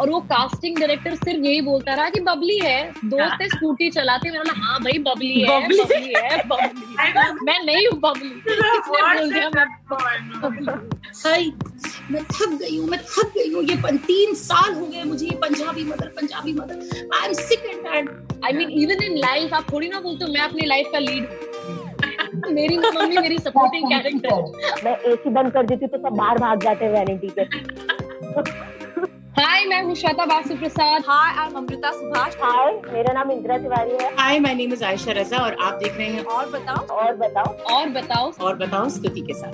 और वो casting director सिर्फ़ यही बोलता रहा कि बबली है दोस्त है स्कूटी चलाते मैंने हाँ भाई बबली है बबली। है। बबली मैं नहीं हूँ बबली बोल दिया मैं। हूँ? थक गई हूँ मैं थक गई हूँ। ये तीन साल हो गए मुझे ये Punjabi mother Punjabi mother I am sick and tired I mean even in life आप थोड़ी ना बोलते हो मैं अपनी लाइफ का लीड मेरी मम्मी मेरी सपोर्टिंग कैरेक्टर मैं एसी बंद कर देती हूँ तो सब बाहर भाग जाते हैं वैनिटी के हाय हूँ श्वेता बासु प्रसाद Hi, I'm Amrita Subhash. हाय मेरा नाम इंदिरा तिवारी है। Hi my name is Ayesha Raza और आप देख रहे हैं और बताओ। और बताओ। और बताओ। और बताओ स्तुति के साथ।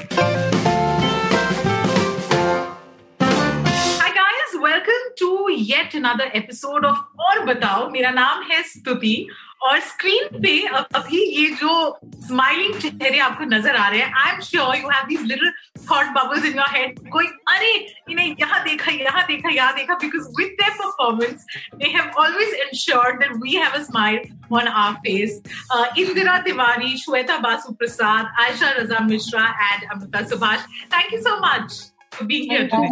Hi guys, welcome to yet another episode of और बताओ। मेरा नाम है स्तुति और स्क्रीन पे अभी ये जो स्माइलिंग चेहरे आपको नज़र आ रहे हैं I am sure you have these little thought bubbles in your head going, Are, inhe yaha dekha, yaha dekha, yaha dekha, because with their performance, they have always ensured that we have a smile on our face. Uh, Indira Tiwari, Shweta Basu Prasad, Aisha Raza Mishra, and Amrita Subhash, thank you so much for being here today.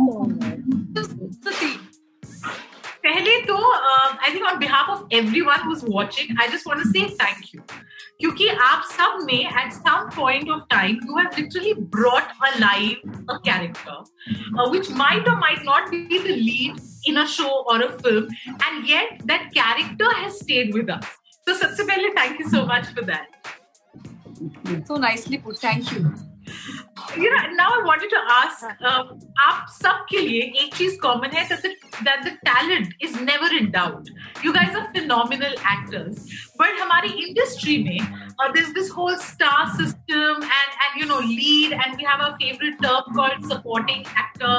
पहले तो I think on behalf of everyone who's watching I just want to say thank you क्योंकि आप सबने at some point of time you have literally brought alive a character uh, which might or might not be the lead in a show or a film and yet that character has stayed with us so सबसे पहले thank you so much for that So nicely put. Thank you. you know now I wanted to ask uh, आप सबके लिए एक चीज common है that the, that the talent is never in doubt you guys are phenomenal actors but हमारी industry में uh, there's this whole star system and and you know lead and we have a favorite term called supporting actor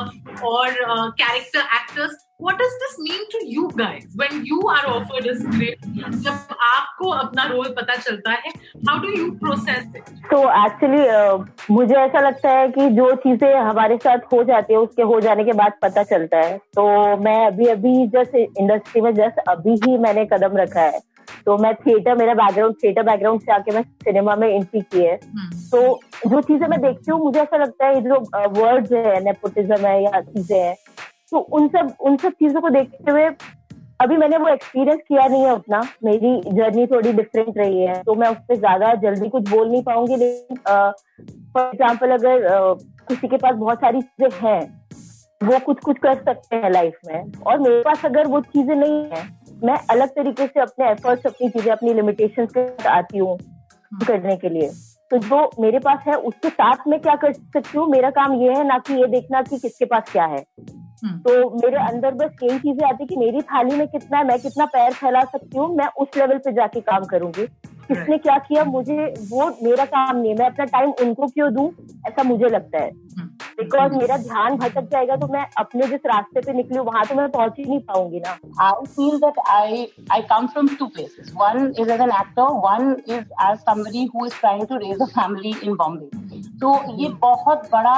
or uh, character actors What does this mean to you guys? When you are offered a script जब आपको अपना role पता चलता है how do you process it? तो actually मुझे ऐसा लगता है कि जो चीज़ें हमारे साथ हो जाती है उसके हो जाने के बाद पता चलता है। तो मैं अभी अभी जस्ट इंडस्ट्री में जस्ट अभी ही मैंने कदम रखा है। तो मैं थिएटर मेरा बैकग्राउंड थिएटर बैकग्राउंड से आके मैं सिनेमा में एंट्री की है। तो जो चीज़ें मैं देखती हूँ मुझे ऐसा लगता है ये जो वर्ड्स है नेपोटिज्म है या चीज़ें हैं तो उन सब उन सब चीज़ों को देखते हुए अभी मैंने वो एक्सपीरियंस किया नहीं है उतना। मेरी जर्नी थोड़ी डिफरेंट रही है तो मैं उस पर ज़्यादा जल्दी कुछ बोल नहीं पाऊँगी लेकिन फॉर एग्ज़ाम्पल अगर अ, किसी के पास बहुत सारी चीज़ें हैं वो कुछ कुछ कर सकते हैं लाइफ में और मेरे पास अगर वो चीज़ें नहीं है मैं अलग तरीके से अपने एफर्ट्स अपनी चीज़ें अपनी लिमिटेशन के साथ आती हूँ करने के लिए। तो जो मेरे पास है उसके साथ मैं क्या कर सकती हूँ? मेरा काम ये है ना कि ये देखना कि किसके पास क्या है। तो मेरे अंदर बस यही चीज़ें आती कि मेरी थाली में कितना है मैं कितना पैर फैला सकती हूँ मैं उस लेवल पे जाके काम करूँगी। किसने क्या किया? मुझे वो मेरा काम नहीं है। मैं अपना टाइम उनको क्यों दू? ऐसा मुझे लगता है। बिकॉज़ मेरा ध्यान भटक जाएगा तो मैं अपने जिस रास्ते पे निकलू वहाँ तो मैं पहुँच ही नहीं पाऊँगी ना। I feel that I I come from two places one is as an actor one is as someone who is trying to raise a family in Bombay तो ये बहुत बड़ा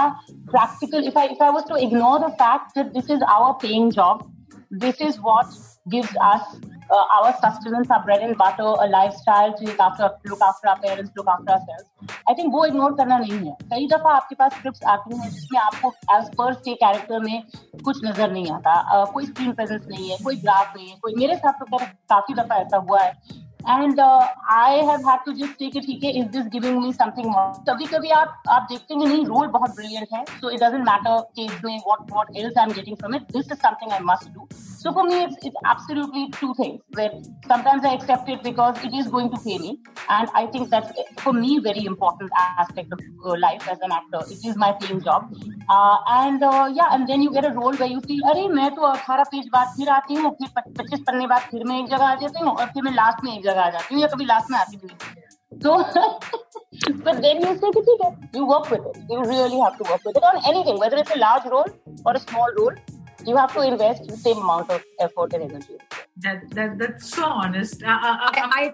practical if I if I was to ignore the fact this is our paying job this is what gives us uh, our sustenance, our bread and butter, a lifestyle to look after look after our parents, look after ourselves. I think वो ignore करना नहीं है। कई दफ़ा आपके पास script आती हैं जिसमें आपको एज पर से कैरेक्टर में कुछ नज़र नहीं आता। अ, कोई स्क्रीन प्रेजेंस नहीं है कोई ग्राफ नहीं है कोई मेरे साथ तो काफ़ी दफ़ा ऐसा हुआ है। And I have had to just take it है is this giving me something more कभी कभी आप आप देखते हैं नहीं रोल बहुत ब्रिलियंट है सो इट डजंट मैटर कि इसमें what what else I am getting from it this is something I must do So for me, it's, it's absolutely two things. Where sometimes I accept it because it is going to pay me, and I think that's for me very important aspect of uh, life as an actor. It is my paying job, uh, and uh, yeah, and then you get a role where you feel, अरे मैं तो 18 page बाद फिर आती हूँ, फिर 25 पन्ने बाद फिर मैं एक जगह आ जाती हूँ, और फिर मैं लास्ट में एक जगह आ जाती हूँ, या कभी लास्ट में आती भी नहीं. So, but then you say, कि ठीक है, you work with it. You really have to work with it on anything, whether it's a large role or a small role. You have to invest the same amount of effort and energy. that that that's so honest uh, uh, uh, I, I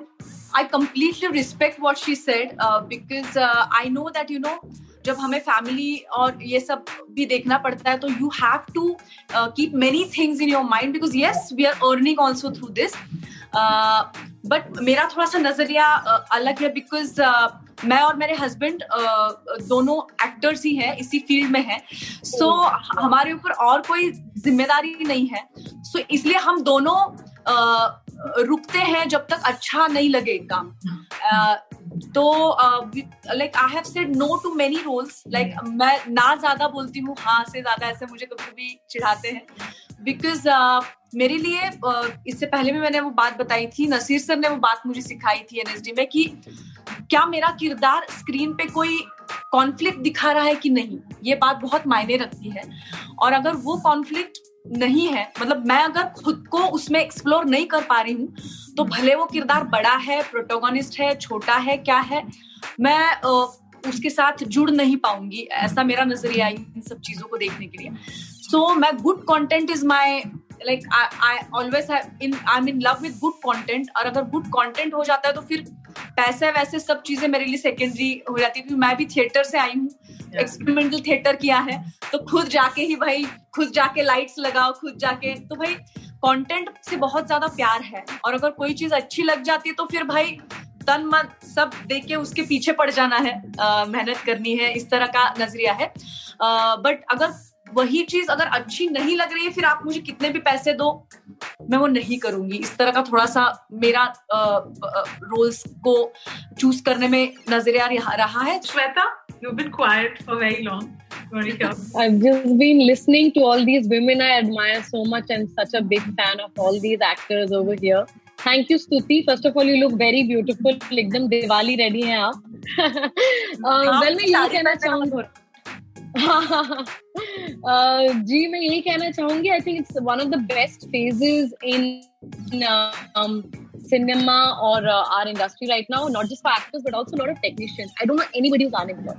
I completely respect what she said uh, because uh, I know that you know जब हमें family और ये सब भी देखना पड़ता है तो you have to keep many things in your mind because yes we are earning also through this but मेरा थोड़ा सा नजरिया अलग है बिकॉज मैं और मेरे हस्बैंड दोनों एक्टर्स ही हैं इसी फ़ील्ड में हैं। सो so, हमारे ऊपर और कोई ज़िम्मेदारी नहीं है। सो so, इसलिए हम दोनों रुकते हैं जब तक अच्छा नहीं लगे काम तो like I have said no to many roles like मैं ना ज़्यादा बोलती हूँ हाँ से ज़्यादा ऐसे मुझे कभी कभी चिढ़ाते हैं। बिकॉज़ मेरे लिए इससे पहले भी मैंने वो बात बताई थी नसीर सर ने वो बात मुझे सिखाई थी एनएसडी में कि क्या मेरा किरदार स्क्रीन पे कोई कॉन्फ्लिक्ट दिखा रहा है कि नहीं? ये बात बहुत मायने रखती है। और अगर वो कॉन्फ्लिक्ट नहीं है मतलब मैं अगर खुद को उसमें एक्सप्लोर नहीं कर पा रही हूँ तो भले वो किरदार बड़ा है प्रोटोगोनिस्ट है, छोटा है, क्या है, मैं उसके साथ जुड़ नहीं पाऊँगी। ऐसा मेरा नज़रिया है इन सब चीज़ों को देखने के लिए। सो मैं good content is my like I always in I am in love with good content और अगर गुड कॉन्टेंट हो जाता है तो फिर पैसे वैसे सब चीज़ें मेरे लिए सेकेंडरी हो जाती है क्योंकि मैं भी थिएटर से आई हूँ एक्सपेरिमेंटल थिएटर किया है तो खुद जाके ही भाई खुद जाके लाइट्स लगाओ खुद जाके तो भाई कंटेंट से बहुत ज़्यादा प्यार है और अगर कोई चीज़ अच्छी लग जाती है तो फिर भाई तन मन सब देख के उसके पीछे पड़ जाना है मेहनत करनी है इस तरह का नज़रिया है आ, बट अगर वही चीज़ अगर अच्छी नहीं लग रही है फिर आप मुझे कितने भी पैसे दो मैं वो नहीं करूँगी इस तरह का थोड़ा सा मेरा रोल्स को चूज़ करने में नज़रिया रहा है Shweta you've been quiet for very long I've just been listening to all these women I admire so much and such a big fan of all these actors over here. Thank you, Stuti. First of all, you look very beautiful. एकदम Diwali ready हैं आप. well, मैं ये कहना चाहूँगी जी मैं यही कहना चाहूँगी I think it's one of the best phases in or uh, our industry right now, not just for actors but also a lot of technicians. I don't know anybody who's unemployed.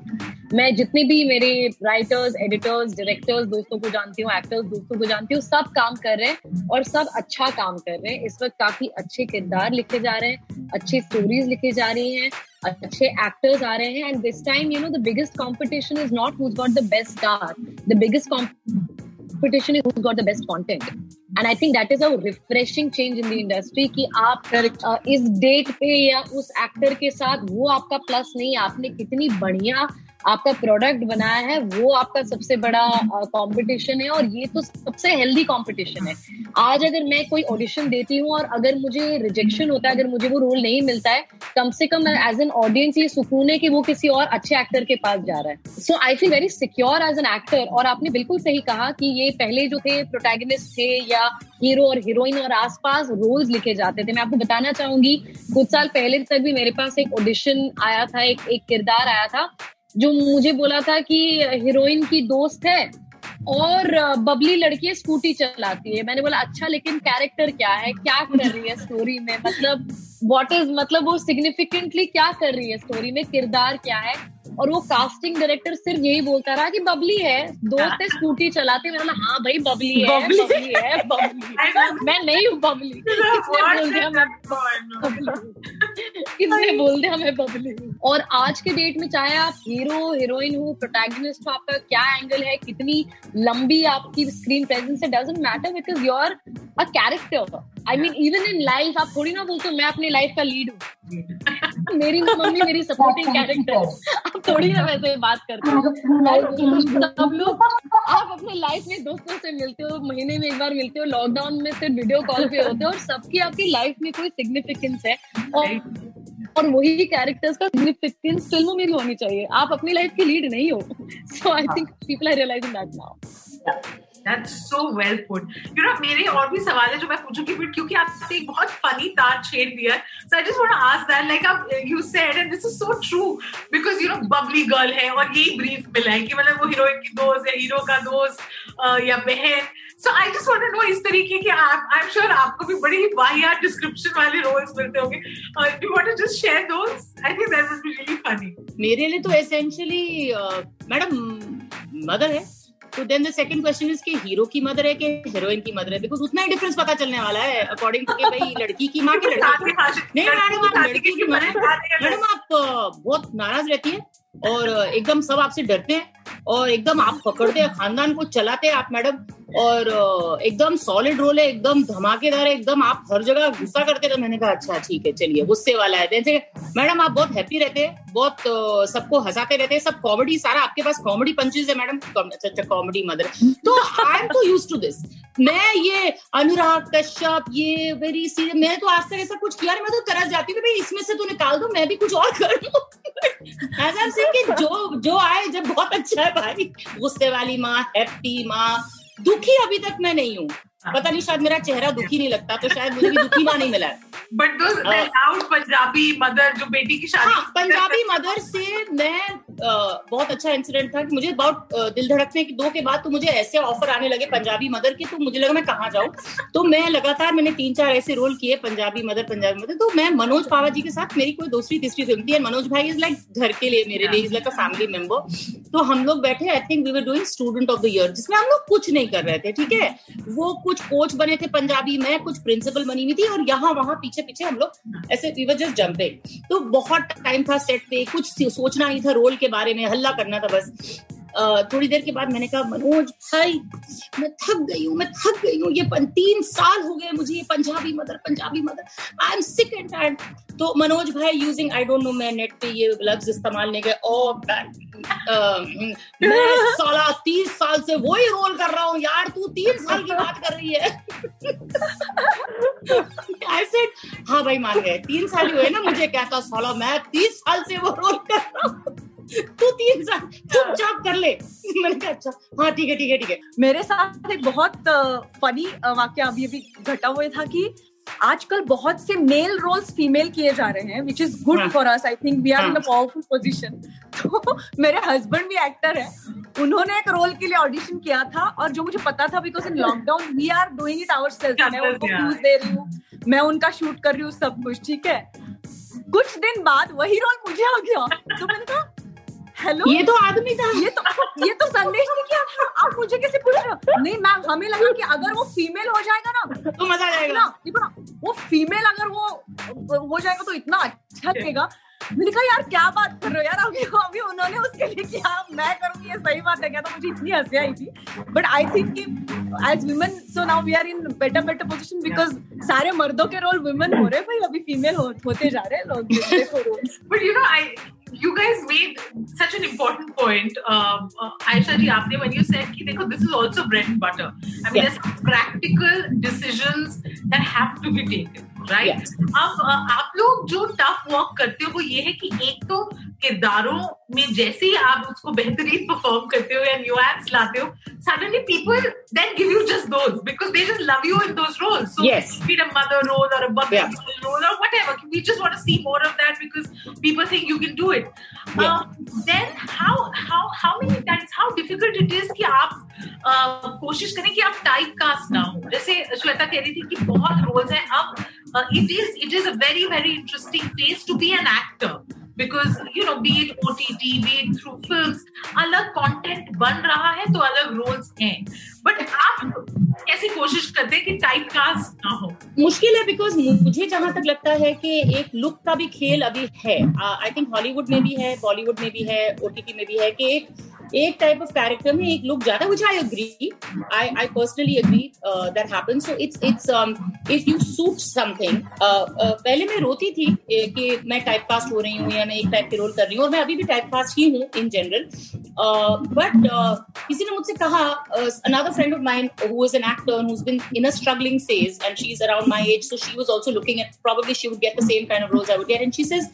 मैं जितने भी मेरे writers editors directors दोस्तों को जानती हूँ actors दोस्तों को जानती हूँ सब काम कर रहे हैं और सब अच्छा काम कर रहे हैं। इस वक्त काफ़ी अच्छे किरदार लिखे जा रहे हैं अच्छी स्टोरीज लिखी जा रही हैं अच्छे एक्टर्स आ रहे हैं and this time you know the biggest competition is not who's got the best star the biggest competition is who's got the best content and I think that is a refreshing change in the industry कि आप uh, इस date पे या उस actor के साथ वो आपका प्लस नहीं आपने कितनी बढ़िया आपका प्रोडक्ट बनाया है, वो आपका सबसे बड़ा कंपटीशन है और ये तो सबसे हेल्दी कंपटीशन है। आज अगर मैं कोई ऑडिशन देती हूँ और अगर मुझे रिजेक्शन होता है, अगर मुझे वो रोल नहीं मिलता है, कम से कम एज एन ऑडियंस ये सुकून है कि वो किसी और अच्छे एक्टर के पास जा रहा है। So I feel very secure as an actor और आपने बिल्कुल सही कहा कि ये पहले जो थे प्रोटैगनिस्ट थे या हीरो और हीरोइन और आसपास रोल्स लिखे जाते थे। मैं आपको बताना चाहूँगी, कुछ साल पहले तक भी मेरे पास एक ऑडिशन आया था, एक एक किरदार आया था। जो मुझे बोला था कि हीरोइन की दोस्त है और बबली लड़की स्कूटी चलाती है। मैंने बोला अच्छा लेकिन कैरेक्टर क्या है? क्या कर रही है स्टोरी में? मतलब व्हाट इज़ मतलब वो सिग्निफिकेंटली क्या कर रही है स्टोरी में? किरदार क्या है? और वो कास्टिंग डायरेक्टर सिर्फ़ यही बोलता रहा कि बबली है दोस्त है स्कूटी चलाते मैंने हाँ भाई बबली है बबली, बबली है बबली मैं नहीं हूँ बबली बोल दिया मैं। किसने बोल दिया मैं बबली और आज के डेट में चाहे आप हीरो हीरोइन हो प्रोटैगनिस्ट हो आपका क्या एंगल है कितनी लंबी आपकी स्क्रीन प्रेजेंस है doesn't matter because you are a character I mean even in life आप थोड़ी ना बोलते मैं अपनी लाइफ का लीड हूँ। मेरी मम्मी मेरी सपोर्टिंग कैरेक्टर आप थोड़ी ना वैसे बात करते हो। सब लोग आप अपने लाइफ में दोस्तों से मिलते हो महीने में एक बार मिलते हो लॉकडाउन में सिर्फ़ वीडियो कॉल पे होते हो और सबकी आपकी लाइफ में कोई सिग्निफिकेंस है। और और वही कैरेक्टर्स का सिग्निफिकेंस फ़िल्मों में भी होनी चाहिए। आप अपनी लाइफ की लीड नहीं हो। So I think people are realising that now That's so well put. You know, मेरे और भी सवाल है जो मैं पूछूँगी बट क्योंकि आपने एक बहुत फनी तार छेड़ दिया so I just want to ask that like you said and this is so true because you know bubbly girl है और यही ब्रीफ मिला है कि मतलब वो हीरोइन की दोस्त या हीरो का दोस्त या बहन। So I just want to know इस तरीके के आप आई एम श्योर आपको भी बड़ी वाहियात डिस्क्रिप्शन वाले रोल्स मिलते होंगे। You want to just share those I think that would really funny मेरे लिए तो एसेंशियली मैडम मदर है। तो then the second question is कि हीरो की मदर है कि हीरोइन की मदर है? बिकॉज़ उतना ही डिफरेंस पता चलने वाला है अकॉर्डिंग टू भाई लड़की की माँ की लड़की नहीं मैडम आप लड़की की मैडम आप बहुत नाराज़ रहती है और एकदम सब आपसे डरते हैं और एकदम आप पकड़ते हैं खानदान को चलाते हैं आप मैडम। और एकदम सॉलिड रोल है, एकदम धमाकेदार है, एकदम आप हर जगह गुस्सा करते रहे मैंने कहा अच्छा ठीक है, चलिए, गुस्से वाला है। जैसे मैडम, आप बहुत हैप्पी रहते हैं बहुत सबको हंसाते रहते हैं सब कॉमेडी सारा आपके पास कॉमेडी पंचेज है, मैडम। अच्छा अच्छा कॉमेडी मदर तो I am to use to this मैं ये अनुराग, कश्यप, ये वेरी सीरियस मैं तो आज तक ऐसा कुछ किया नहीं, मैं तो तरस जाती हूँ भाई इसमें से तो निकाल दो, मैं भी कुछ और कर लूँ। जो जो आए, जब बहुत अच्छा है भाई। गुस्से वाली माँ हैप्पी माँ दुखी अभी तक मैं नहीं हूँ। पता नहीं शायद मेरा चेहरा दुखी नहीं लगता तो शायद मुझे भी दुखी माँ नहीं मिला है। बट लाउड पंजाबी मदर जो बेटी की शादी हाँ पंजाबी मदर से मैं अ, बहुत अच्छा इंसिडेंट था कि मुझे बहुत दिल धड़कने की दो के बाद तो मुझे ऐसे ऑफ़र आने लगे पंजाबी मदर के तो मुझे लगा मैं कहाँ जाऊँ? तो मैं लगातार मैंने तीन चार ऐसे रोल किए पंजाबी मदर पंजाबी मदर तो मैं मनोज पावा जी के साथ मेरी कोई दूसरी तीसरी फ़िल्म थी मनोज भाई इज़ लाइक घर के लिए मेरे लिए is like a family member तो हम लोग बैठे I think we were doing Student of the Year जिसमें हम लोग कुछ नहीं कर रहे थे ठीक है? वो कुछ कोच बने थे पंजाबी मैं कुछ प्रिंसिपल बनी हुई थी और यहाँ वहाँ पीछे पीछे पीछे हम लोग ऐसे वी वर जस्ट जंपिंग तो बहुत टाइम था सेट पे कुछ सोचना नहीं था रोल के बारे में हल्ला करना था बस। थोड़ी देर के बाद मैंने कहा, मनोज भाई, मैं थक गई हूँ, मैं थक गई हूँ, ये तीन साल हो गए मुझे ये Punjabi mother Punjabi mother I am sick and tired तो मनोज भाई यूजिंग आई डोंट नो मैं नेट पे ये लफ्ज इस्तेमाल नहीं गए साला तीस साल से वो ही रोल कर रहा हूँ, यार, तू तीन साल की बात कर रही है। आई सेड हाँ भाई, मान गए, तीन साल ही हुए ना मुझे, कहता साला, मैं तीस साल से वो रोल कर रहा हूँ। तू तीन साल चुपचाप कर ले। मैंने कहा अच्छा हाँ ठीक है ठीक है ठीक है। मेरे साथ एक बहुत फनी वाक्य अभी अभी घटा हुआ था कि आजकल बहुत से मेल रोल्स फीमेल किए जा रहे हैं विच इज़ गुड हाँ। For us I think we are in a हाँ। पावरफुल पोजीशन तो मेरे हस्बैंड भी एक्टर है। उन्होंने एक रोल के लिए ऑडिशन किया था और जो मुझे पता था because in lockdown we are doing it our मैं उनको. व्यूज़ दे रही हूँ मैं उनका शूट कर रही हूँ सब कुछ ठीक है? कुछ दिन बाद वही रोल मुझे आ गया। तो मैंने कहा हेलो ये तो आदमी था। ये तो ये तो संदेश नहीं किया। था आप मुझे कैसे पूछ रहे हो नहीं मैम हमें लगा कि अगर वो फीमेल हो जाएगा ना तो मज़ा आ जाएगा। ना देखो ना वो फीमेल अगर वो हो जाएगा तो इतना अच्छा लगेगा। मैंने कहा यार क्या बात कर रहे हो यार अभी अभी उन्होंने उसके लिए किया मैं करूँगी ये सही बात है क्या तो मुझे इतनी हँसी आई थी बट आई थिंक कि as women so now we are in better better position because सारे मर्दों के रोल वुमेन हो रहे भाई अभी फीमेल हो, होते जा रहे लोग But you know, I you guys made such an important point. Um, uh, Aisha ji, आपने when you said कि देखो this is also bread and butter. I mean, Yeah. there's practical decisions that have to be taken, right? Yes. अब आप लोग जो tough work करते हो वो ये है कि एक तो किरदारों में जैसे ही आप उसको बेहतरीन परफॉर्म करते हो या न्यू एप्स लाते हो suddenly people then give you just those because they just love you in those roles so be a mother role और अ बबल रोल और whatever we just want to see more of that because people think you can do it then how how how many times how difficult it is कि आप कोशिश करें कि आप type cast ना हो। जैसे श्वेता कह रही थी कि बहुत रोल्स हैं। अब it is it is a very very interesting place to be an actor because you know be it O T T be it through film अलग कंटेंट बन रहा है तो अलग रोल्स हैं। बट आप कैसे कोशिश करते हैं कि टाइप कास्ट ना हो। मुश्किल है बिकॉज़ मुझे जहाँ तक लगता है कि एक लुक का भी खेल अभी है। आई थिंक हॉलीवुड में भी है बॉलीवुड में भी है ओटीटी में भी है कि एक एक टाइप ऑफ़ कैरेक्टर में एक लुक जाता है I agree I I personally agree that happen so it's it's if you suit something पहले मैं रोती थी कि मैं टाइप पास हो रही हूँ या मैं एक टाइप के रोल कर रही हूँ, और मैं अभी भी टाइप कास्ट ही हूँ इन जनरल बट किसी ने मुझसे कहा another friend of mine who is an actor who been in a struggling phase and she is around my age so she was also looking at probably she would get the same kind of roles I would get and she says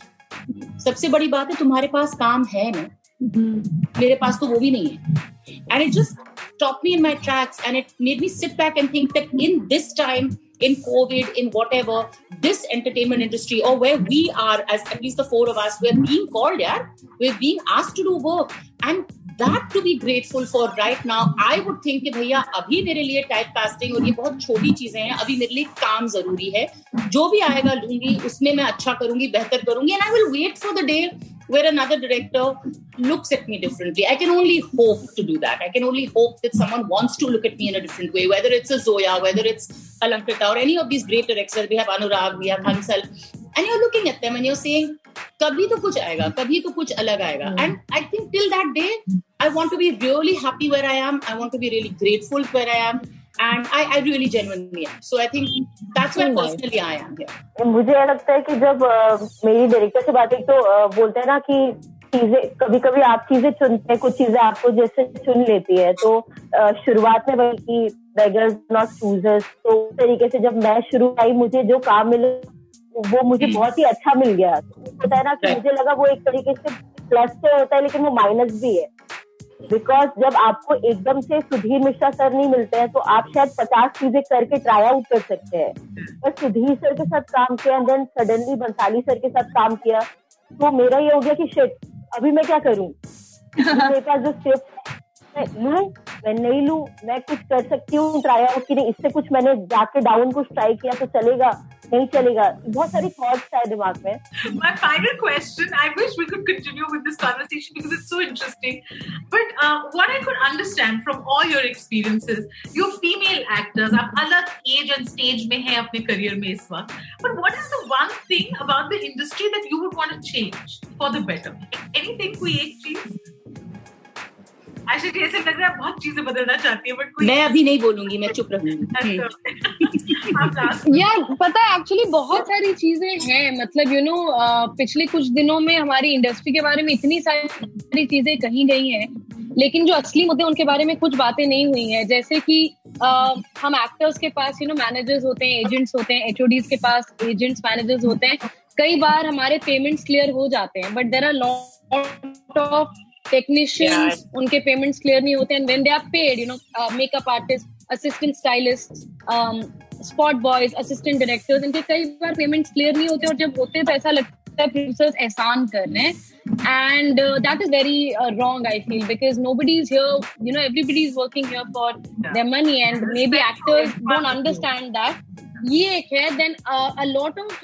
सबसे बड़ी बात है, तुम्हारे पास काम है ना? मेरे पास तो वो भी नहीं है and it just stopped me in my tracks and it made me sit back and think that in this time in covid in whatever this entertainment industry or where we are as at least the four of us we're being called yeah we're being asked to do work and that to be grateful for right now i would think कि भैया अभी मेरे लिए type casting और ये बहुत छोटी चीज़ें हैं अभी मेरे लिए काम ज़रूरी है जो भी आएगा लूँगी उसमें मैं अच्छा करूँगी बेहतर करूँगी and i will wait for the day where another director looks at me differently. I can only hope to do that. I can only hope that someone wants to look at me in a different way, whether it's a Zoya, whether it's Alankrita, or any of these great directors. We have Anurag, we have Hansal. And you're looking at them and you're saying, kabhi to kuch aayega, kabhi to kuch alag aayega. Hmm. And I think till that day, I want to be really happy where I am. I want to be really grateful where I am. And I, I really genuinely am. So I think that's where personally I am here. मुझे लगता है कि जब मेरी director से बात है तो बोलते हैं ना कि चीज़ें कभी कभी आप चीज़ें चुनते हैं कुछ चीज़ें आपको जैसे चुन लेती है तो शुरुआत में वही की बेगर्स नॉट चूजर्स तो उस तरीके से जब मैं शुरू आई मुझे जो काम मिले वो मुझे हम्म। बहुत ही अच्छा मिल गया होता है ना कि मुझे लगा वो एक तरीके से प्लस तो होता है लेकिन वो माइनस भी है बिकॉज़ जब आपको एकदम से सुधीर मिश्रा सर नहीं मिलते हैं तो आप शायद पचास चीज़ें करके ट्राई आउट कर सकते हैं। पर सुधीर सर के साथ काम किया and then suddenly Bhansali sir के साथ काम किया। तो मेरा ये हो गया कि शिट अभी मैं क्या करूँ? मेरे पास जो स्क्रिप्ट लू? मैं नहीं लू, मैं कुछ कर सकती हूँ ट्राई आउट की नहीं, इससे कुछ मैंने जाके डाउन कुछ ट्राई किया तो चलेगा, नहीं चलेगा। बहुत सारी थॉट्स है दिमाग में। My final question I wish we could continue with this conversation because it's so interesting but what I could understand from all your experiences your female actors आप अलग एज एंड स्टेज में हैं अपने career में इस वक्त। But what is the one thing about the industry that you would want to change for the better anything कोई एक चीज़ ऐसे लग रहा है बहुत चीज़ें बदलना चाहती है बट मैं अभी नहीं बोलूँगी मैं चुप रहूँगी यार पता है एक्चुअली बहुत सारी चीज़ें हैं मतलब यू नो पिछले कुछ दिनों में हमारी इंडस्ट्री के बारे में इतनी सारी चीज़ें कही गई हैं लेकिन जो असली मुद्दे उनके बारे में कुछ बातें नहीं हुई हैं। जैसे कि uh, हम एक्टर्स के पास यू नो मैनेजर्स होते हैं एजेंट्स होते हैं एच के पास एजेंट्स मैनेजर्स होते हैं। कई बार हमारे पेमेंट्स क्लियर हो जाते हैं but there are lot of technicians yeah. उनके पेमेंट्स क्लियर नहीं होते and when they are paid you know makeup artist assistant stylist spot boys assistant directors इनके कई बार पेमेंट्स क्लियर नहीं होते और जब होते तो ऐसा लगता है प्रोड्यूसर्स एहसान कर रहे हैं and that is very wrong I feel because nobody is here you know everybody is working here for the money and maybe actors don't understand that ये एक है. Then a lot of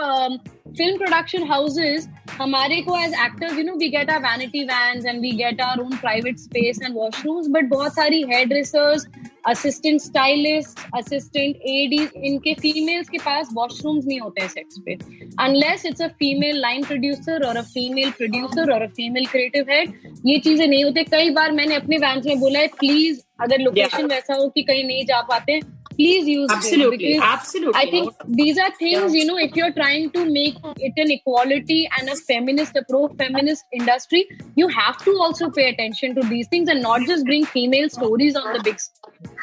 film production houses हमारे को as actors you know we get our vanity van and we get our own private space and washrooms but बहुत सारी hairdressers assistant stylist assistant AD इनके females के पास washrooms नहीं होते हैं सेट्स पे. Unless it's a female line producer और अ फीमेल प्रोड्यूसर और अ फीमेल क्रिएटिव हेड ये चीज़ें नहीं होते. कई बार मैंने अपने वैन में बोला है प्लीज़ अगर लोकेशन yeah. वैसा हो कि कहीं नहीं जा पाते please use absolutely it absolutely i think these are things you know if you're trying to make it an equality and a feminist a pro feminist industry you have to also pay attention to these things and not just bring female stories on the big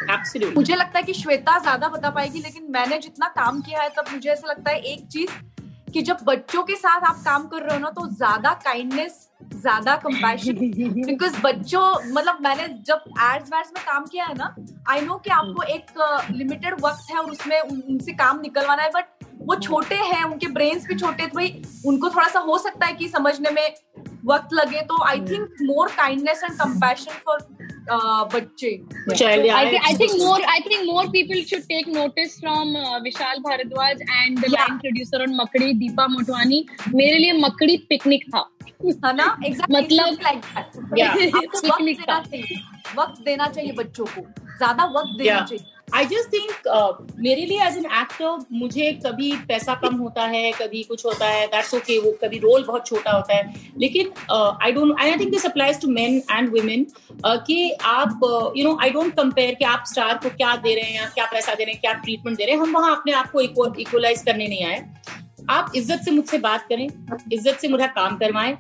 Absolutely. मुझे लगता है कि श्वेता ज्यादा बता पाएगी लेकिन मैंने जितना काम किया है तब मुझे ऐसा लगता है एक चीज कि जब बच्चों के साथ आप काम कर रहे हो ना तो ज़्यादा काइंडनेस ज़्यादा कंपैशन बिकॉज़ बच्चों मतलब मैंने जब एड्स वैड्स में काम किया है ना आई नो कि आपको एक लिमिटेड uh, वक्त है और उसमें उनसे काम निकलवाना है बट वो छोटे हैं उनके ब्रेन्स भी छोटे तो भाई उनको थोड़ा सा हो सकता है कि समझने में वक्त लगे तो I think more kindness and compassion for बच्चे Vishal Bhardwaj and the producer on Makdee Deepa Motwani मेरे लिए मकड़ी पिकनिक था। मतलब वक्त देना चाहिए। बच्चों को। ज़्यादा वक्त देना चाहिए। आई जस्ट थिंक मेरे लिए एज एन एक्टर मुझे कभी पैसा कम होता है कभी कुछ होता है दैट्स ओके okay, वो कभी रोल बहुत छोटा होता है। लेकिन I don't I think this applies to men and women कि आप you know I don't compare कि आप स्टार को क्या दे रहे हैं या क्या पैसा दे रहे हैं क्या ट्रीटमेंट दे रहे हैं। हम वहाँ अपने आप को इक्वलाइज करने नहीं आए। आप इज़्ज़त से मुझसे बात करें इज़्ज़त से मुझे काम करवाएँ।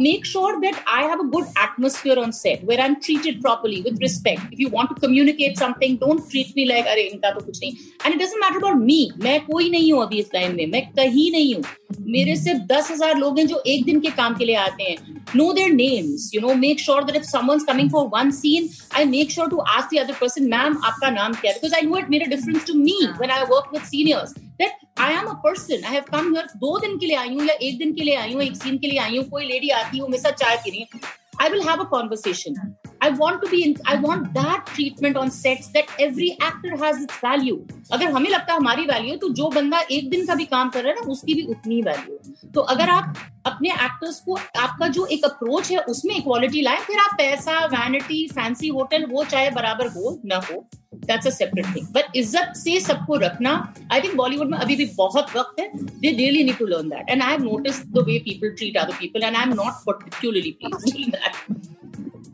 Make sure that I have a good atmosphere on set where I am treated properly with respect if you want to communicate something don't treat me like अरे इनका तो कुछ नहीं. And it doesn't matter about me मैं कोई नहीं हूँ अभी इस लाइन में। मैं कहीं नहीं हूँ। मेरे सिर्फ़ दस हज़ार लोग हैं जो एक दिन के काम के लिए आते हैं। No their names you know make sure that if someone's coming for one scene I make sure to ask the other person ma'am आपका नाम क्या है? Because I know it made a difference to me when I work with seniors that I am a person I have come here दो दिन के लिए आई हूँ या एक दिन के लिए आई हूँ, एक सीन के लिए आई हूँ, कोई लेडी आती है मेरे साथ चाय पी रही है I will have a conversation. I want to be in, I want that treatment on sets that every actor has its value. अगर हमें लगता है हमारी वैल्यू तो जो बंदा एक दिन का भी काम कर रहा है ना उसकी भी उतनी वैल्यू तो अगर आप अपने एक्टर्स को आपका जो एक अप्रोच है उसमें इक्वालिटी लाए फिर आप पैसा वैनिटी फैंसी होटल वो चाहे बराबर हो ना हो that's a separate thing but इज़्ज़त से सबको रखना आई थिंक बॉलीवुड में अभी भी बहुत वक्त है they really need to learn that and I have notice the way people treat other people and I am not particularly pleased that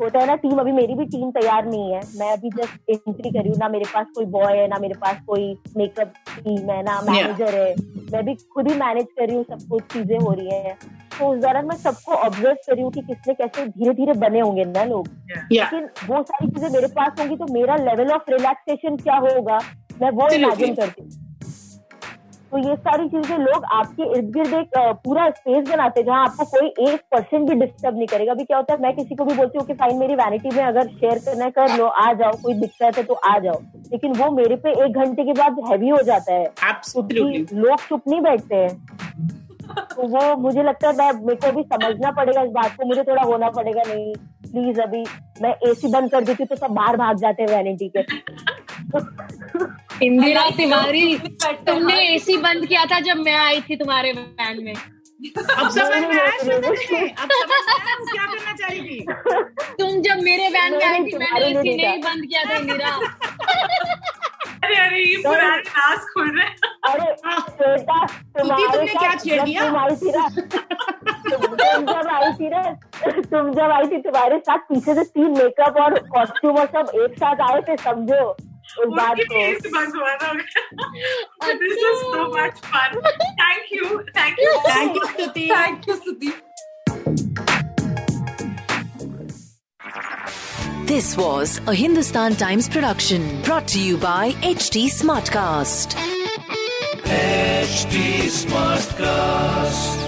होता है ना टीम अभी मेरी भी टीम तैयार नहीं है। मैं अभी जस्ट एंट्री करी हूँ ना मेरे पास कोई बॉय है ना मेरे पास कोई मेकअप टीम है ना मैनेजर है। मैं भी खुद ही मैनेज कर रही हूँ सब कुछ चीज़ें हो रही है। तो उस दौरान मैं सबको ऑब्ज़र्व कर रही हूँ कि किसने कैसे धीरे धीरे बने होंगे ना लोग। लेकिन वो सारी चीज़ें मेरे पास होंगी तो मेरा लेवल ऑफ़ रिलैक्सेशन क्या होगा? मैं वो इमेजिन करती हूँ। तो ये सारी चीज़ें लोग आपके इर्द गिर्द एक पूरा स्पेस बनाते हैं जहाँ आपको कोई एक परसेंट भी डिस्टर्ब नहीं करेगा। अभी क्या होता है मैं किसी को भी बोलती हूँ कि फाइन मेरी वैनिटी में अगर शेयर करना है कर लो आ जाओ कोई दिक्कत है तो आ जाओ। लेकिन वो मेरे पे एक घंटे के बाद हैवी हो जाता है। लोग चुप नहीं बैठते हैं। तो वो मुझे लगता है मैं मेरे को भी समझना पड़ेगा इस बात को मुझे थोड़ा होना पड़ेगा नहीं प्लीज़ अभी मैं एसी बंद कर देती हूँ तो सब बाहर भाग जाते हैं वैनिटी के। इंदिरा तिवारी तुमने एसी बंद किया था जब मैं आई थी तुम्हारे बैंड में। अब समझ में आया अब समझ क्या करना चाह रही थी तुम जब मेरे वैन में आई थी मैंने एसी नहीं बंद किया था इंदिरा। अरे अरे ये तो पुराने खुल रहे अरे बेटा तुमने क्या छेड़ दिया तुम जब आई थी ना तुम जब आई थी तुम्हारे साथ पीछे से तीन मेकअप और कॉस्ट्यूम और सब एक साथ आए थे समझो। Oh, this is so much fun. Thank you. Thank you. Thank you, Stuti. Thank you, Stuti. This was a Hindustan Times production brought to you by HT Smartcast. HT Smartcast.